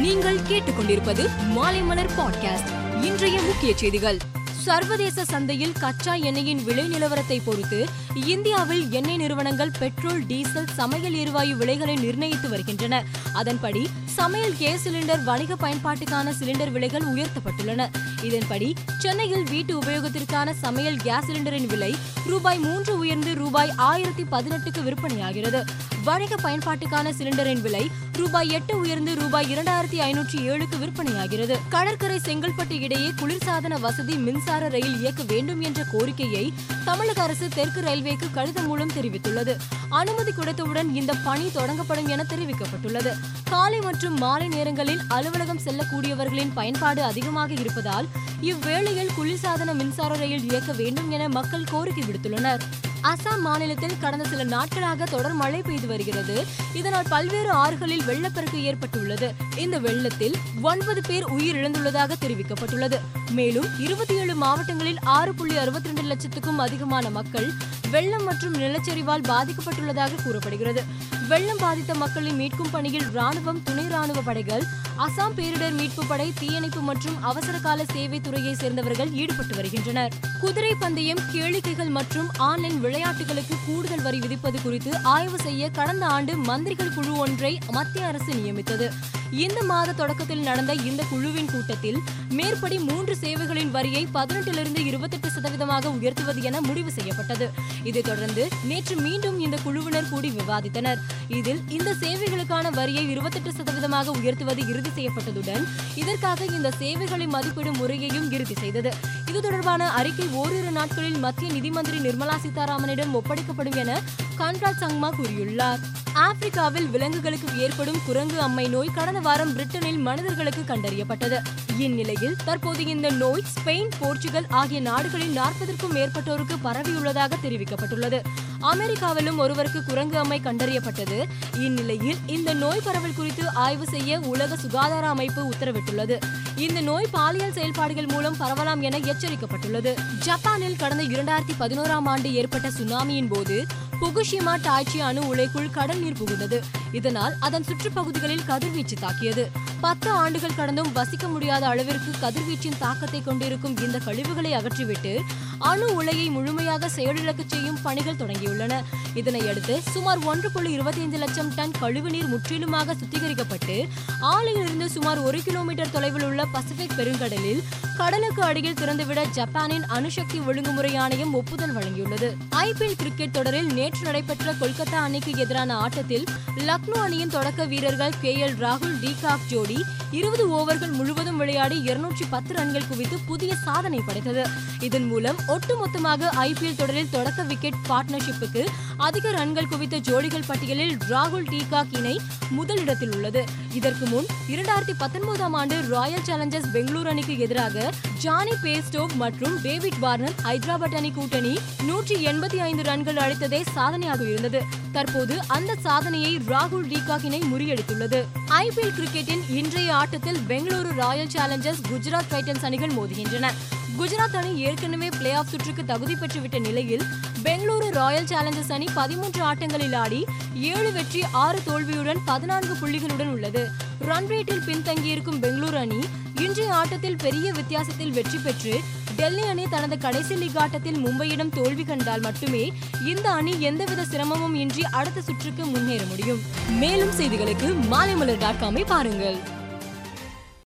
நீங்கள் கேட்டுக்கொண்டிருப்பது மாலைமலர் பாட்காஸ்ட் இன்றைய முக்கிய செய்திகள். சர்வதேச சந்தையில் கச்சா எண்ணெயின் விலை நிலவரத்தை பொறுத்து இந்தியாவில் எண்ணெய் நிறுவனங்கள் பெட்ரோல் டீசல் சமையல் எரிவாயு விலைகளை நிர்ணயித்து வருகின்றன. அதன்படி சமையல் கேஸ் சிலிண்டர் வணிக பயன்பாட்டுக்கான சிலிண்டர் விலைகள் உயர்த்தப்பட்டுள்ளன. இதன்படி சென்னையில் வீட்டு உபயோகத்திற்கான சமையல் கேஸ் சிலிண்டரின் விலை ரூபாய் மூன்று உயர்ந்து ரூபாய் ஆயிரத்தி பதினெட்டுக்கு விற்பனையாகிறது. வணிக பயன்பாட்டுக்கான சிலிண்டரின் விலை ரூபாய் எட்டு உயர்ந்து ரூபாய் இரண்டாயிரத்தி ஐநூற்றி ஏழுக்கு விற்பனையாகிறது. கடற்கரை செங்கல்பட்டு இடையே குளிர்சாதன வசதி மின்சார ரயில் இயக்க வேண்டும் என்ற கோரிக்கையை தமிழக அரசு தெற்கு ரயில்வேக்கு கடிதம் மூலம் தெரிவித்துள்ளது. அனுமதி கிடைத்தவுடன் இந்த பணி தொடங்கப்படும் என தெரிவிக்கப்பட்டுள்ளது. காலை மற்றும் மாலை நேரங்களில் அலுவலகம் செல்லக்கூடியவர்களின் பயன்பாடு அதிகமாக இருப்பதால் இவ்வேளையில் குளிர்சாதன மின்சார ரயில் இயக்க வேண்டும் என மக்கள் கோரிக்கை விடுத்துள்ளனர். அசாம் மாநிலத்தில் கடந்த சில நாட்களாக தொடர் மழை பெய்து வருகிறது. இதனால் பல்வேறு ஆறுகளில் வெள்ளப்பெருக்கு ஏற்பட்டுள்ளது. இந்த வெள்ளத்தில் ஒன்பது பேர் உயிரிழந்துள்ளதாக தெரிவிக்கப்பட்டுள்ளது. மேலும் இருபத்தி ஏழு மாவட்டங்களில் ஆறு புள்ளி அறுபத்தி ரெண்டு லட்சத்துக்கும் அதிகமான மக்கள் வெள்ளம் மற்றும் நிலச்சரிவால் பாதிக்கப்பட்டுள்ளதாக கூறப்படுகிறது. வெள்ளம் பாதித்த மக்களை மீட்கும் பணியில் ராணுவம் துணை ராணுவ படைகள் அசாம் பேரிடர் மீட்பு படை தீயணைப்பு மற்றும் அவசர கால சேவை துறையை சேர்ந்தவர்கள் ஈடுபட்டு வருகின்றனர். குதிரை பந்தயம் கேளிக்கைகள் மற்றும் ஆன்லைன் விளையாட்டுகளுக்கு கூடுதல் வரி விதிப்பது குறித்து ஆய்வு செய்ய கடந்த ஆண்டு மந்திரிகள் குழு ஒன்றை மத்திய அரசு நியமித்தது. இந்த மாத தொடக்கத்தில் நடந்த இந்த குழுவின் கூட்டத்தில் மேற்படி மூன்று சேவைகளின் வரியை பதினெட்டிலிருந்து இருபத்தெட்டு சதவீதமாக உயர்த்துவது என முடிவு செய்யப்பட்டது. இதைத் தொடர்ந்து நேற்று மீண்டும் இந்த குழுவினர் கூடி விவாதித்தனர். இதில் இந்த சேவைகளுக்கான வரியை இருபத்தெட்டு சதவீதமாக உயர்த்துவது இறுதி செய்யப்பட்டதுடன் இதற்காக இந்த சேவைகளை மதிப்பிடும் முறையையும் இறுதி செய்தது. இது தொடர்பான அறிக்கை ஓரிரு நாட்களில் மத்திய நிதி மந்திரி நிர்மலா சீதாராமனிடம் ஒப்படைக்கப்படும் என கான்ராட் சங்மா கூறியுள்ளார். ஆப்பிரிக்காவில் விலங்குகளுக்கு ஏற்படும் குரங்கு அம்மை நோய் கடந்த வாரம் பிரிட்டனில் மனிதர்களுக்கு கண்டறியப்பட்டது. இந்நிலையில் தற்போது இந்த நோய் ஸ்பெயின் போர்ச்சுகல் ஆகிய நாடுகளில் நாற்பதற்கும் மேற்பட்டோருக்கு பரவியுள்ளதாக தெரிவிக்கப்பட்டுள்ளது. அமெரிக்காவிலும் ஒருவருக்கு குரங்கு அம்மை கண்டறியப்பட்டது. இந்நிலையில் இந்த நோய் பரவல் குறித்து ஆய்வு செய்ய உலக சுகாதார அமைப்பு உத்தரவிட்டுள்ளது. இந்த நோய் பாலியல் செயல்பாடுகள் மூலம் பரவலாம் என எச்சரிக்கப்பட்டுள்ளது. ஜப்பானில் கடந்த இரண்டாயிரத்தி பதினோராம் ஆண்டு ஏற்பட்ட சுனாமியின் போது புகுஷிமா டாய்ச்சி அணு உலைக்குள் கடல் நீர் புகுந்தது. இதனால் அதன் சுற்றுப்பகுதிகளில் கதிர்வீச்சு தாக்கியது. பத்து ஆண்டுகள் கடந்தும் வசிக்க முடியாத அளவிற்கு கதிர்வீச்சின் தாக்கத்தை கொண்டிருக்கும் இந்த கழிவுகளை அகற்றிவிட்டு அணு உலையை முழுமையாக செயலிழக்கச் செய்யும் பணிகள் தொடங்கியுள்ளன. இதனையடுத்து சுமார் ஒன்று புள்ளி இருபத்தி ஐந்து லட்சம் டன் கழிவுநீர் முற்றிலுமாக சுத்திகரிக்கப்பட்டு ஆலையிலிருந்து சுமார் ஒரு கிலோமீட்டர் தொலைவில் உள்ள பசிபிக் பெருங்கடலில் கடலுக்கு அடியில் திறந்துவிட ஜப்பானின் அணுசக்தி ஒழுங்குமுறை ஆணையம் ஒப்புதல் வழங்கியுள்ளது. ஐபிஎல் கிரிக்கெட் தொடரில் நேற்று நடைபெற்ற கொல்கத்தா அணிக்கு எதிரான ஆட்டத்தில் லக்னோ அணியின் தொடக்க வீரர்கள் கே எல் ராகுல் டிகாக் ஜோடி இருபது ஓவர்கள் முழுவதும் விளையாடி இருநூற்றி பத்து ரன்கள் குவித்து புதிய சாதனை படைத்தது. இதன் மூலம் ஒட்டுமொத்தமாக ஐபிஎல் தொடரில் தொடக்க விக்கெட் பார்ட்னர்ஷிப்புக்கு அதிக ரன்கள் குவித்த ஜோடிகள் பட்டியலில் ராகுல் டீகாக் இணை முதலிடத்தில் உள்ளது. இதற்கு முன் இரண்டாயிரத்தி பத்தொன்பதாம் ஆண்டு ராயல் சேலஞ்சர்ஸ் பெங்களூரு அணிக்கு எதிராக ஜானி பேஸ்டோவ் மற்றும் டேவிட் வார்னர் ஹைதராபாத் அணி கூட்டணி நூற்றி எண்பத்தி ஐந்து ரன்கள் அளித்ததே சாதனையாக இருந்தது. தற்போது அந்த சாதனையை ராகுல் டீகாக் இணை முறியடித்துள்ளது. ஐபிஎல் கிரிக்கெட்டின் இன்றைய ஆட்டத்தில் Bengaluru Royal Challengers Gujarat Titans அணிகள் மோதுகின்றன. குஜராத் அணி ஏற்கனவே பிளே ஆஃப் சுற்றுக்கு தகுதி பெற்றுவிட்ட நிலையில் பெங்களூரு ராயல் சேலஞ்சர்ஸ் அணி பதிமூன்று ஆட்டங்களில் ஆடி ஏழு வெற்றி ஆறு தோல்வியுடன் பதினான்கு புள்ளிகளுடன் உள்ளது. ரன் ரேட்டில் பின்தங்கியிருக்கும் பெங்களூரு அணி இன்றைய ஆட்டத்தில் பெரிய வித்தியாசத்தில் வெற்றி பெற்று டெல்லி அணி தனது கடைசி லீக் ஆட்டத்தில் மும்பையிடம் தோல்வி கண்டால் மட்டுமே இந்த அணி எந்தவித சிரமமும் இன்றி அடுத்த சுற்றுக்கு முன்னேற முடியும். மேலும் செய்திகளுக்கு மாலைமலர் டாட் காமை பாருங்கள்.